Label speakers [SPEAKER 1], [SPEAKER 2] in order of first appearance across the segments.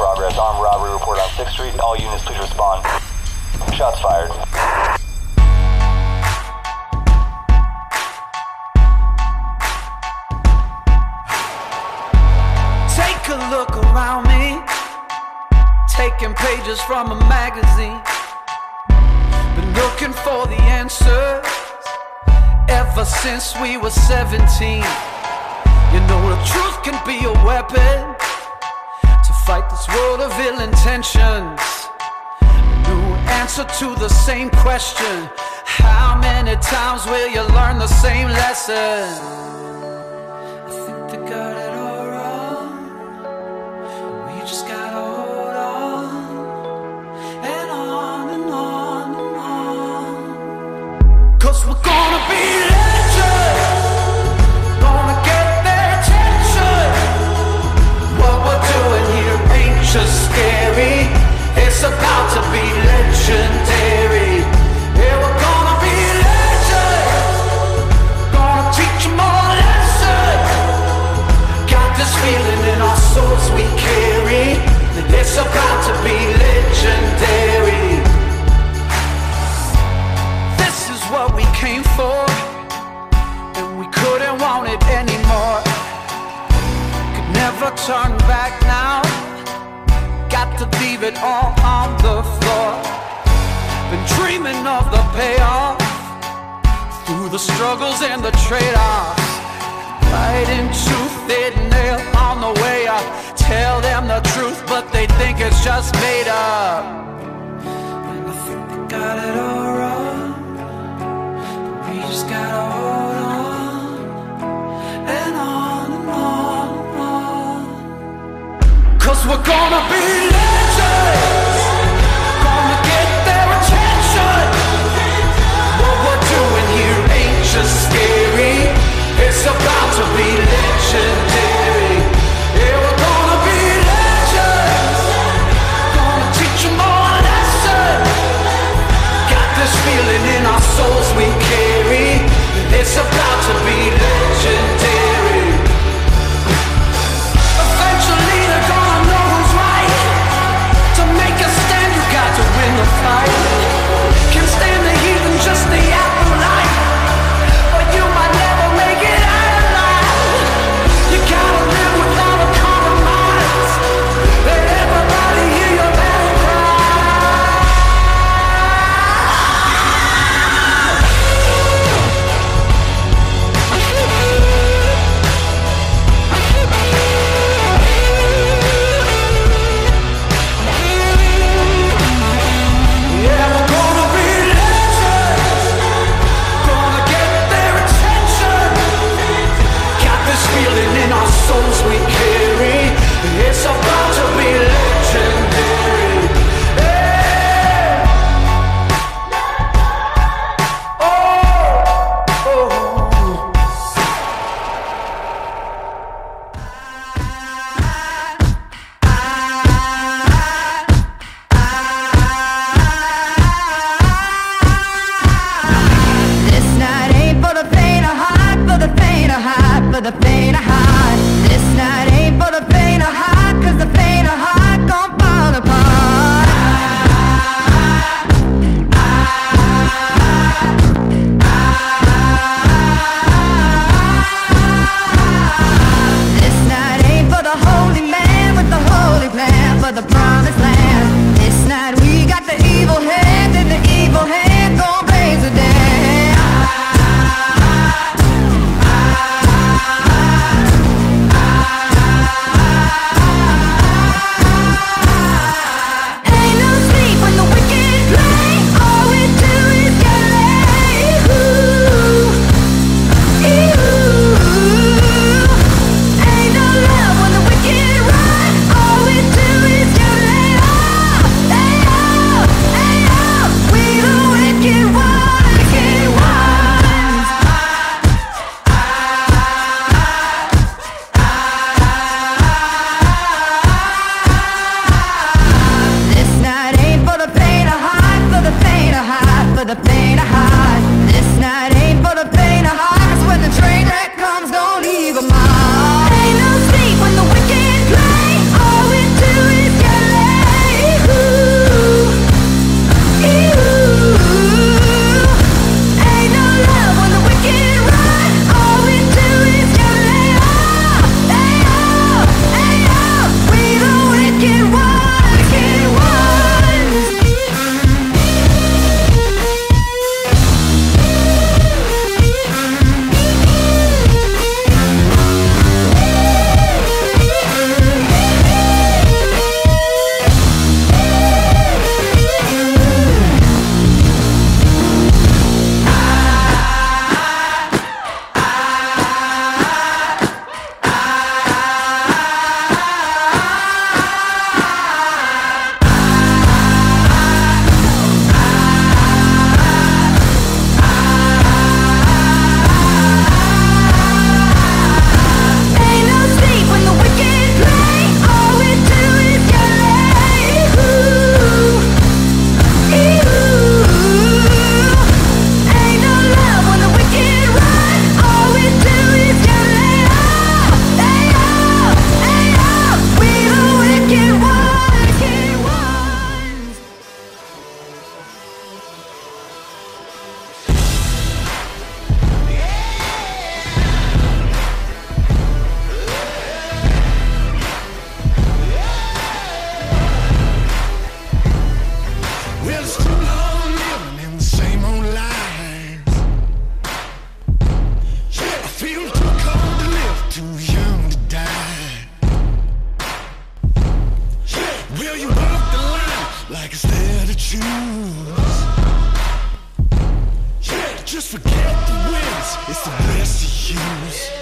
[SPEAKER 1] progress. Armed robbery report on 6th Street. All units, please respond. Shots fired.
[SPEAKER 2] Take a look around me, taking pages from a magazine. Been looking for the answers ever since we were 17. You know, the truth can be a weapon of ill intentions. New answer to the same question How many times will you learn the same lesson? I think they got it all wrong. We just gotta for, and we couldn't want it anymore. Could never turn back now. Got to leave it all on the floor. Been dreaming of the payoff through the struggles and the trade-offs. Fighting tooth and nail on the way up. Tell them the truth, but they think it's just made up. And I think they got it all wrong. Cause we're gonna be legends. Just
[SPEAKER 3] forget the wins, it's the best you use.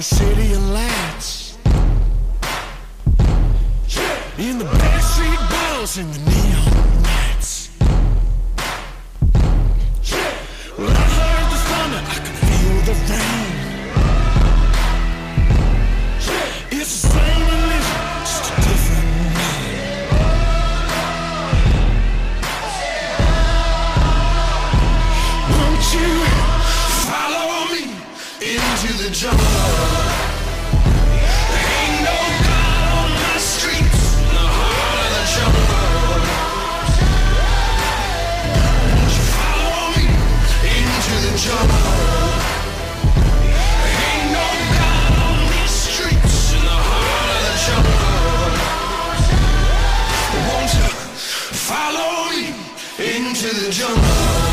[SPEAKER 3] the city of lights. Yeah, In the backstreet balls in the into the jungle.